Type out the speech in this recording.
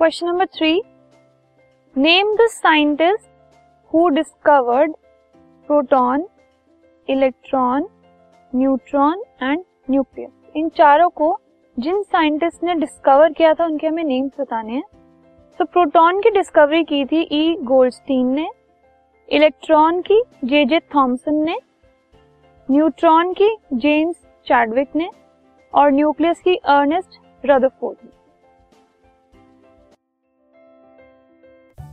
Question number three. Name the scientist who discovered proton electron neutron and nucleus इन चारों को जिन scientist ने discover किया था, उनके हमें नेम्स बताने हैं। तो प्रोटॉन की डिस्कवरी की थी ई गोल्डस्टीन ने इलेक्ट्रॉन की जे जे थॉम्सन ने न्यूट्रॉन की जेम्स चैडविक ने और न्यूक्लियस की अर्नेस्ट रदरफोर्ड ने।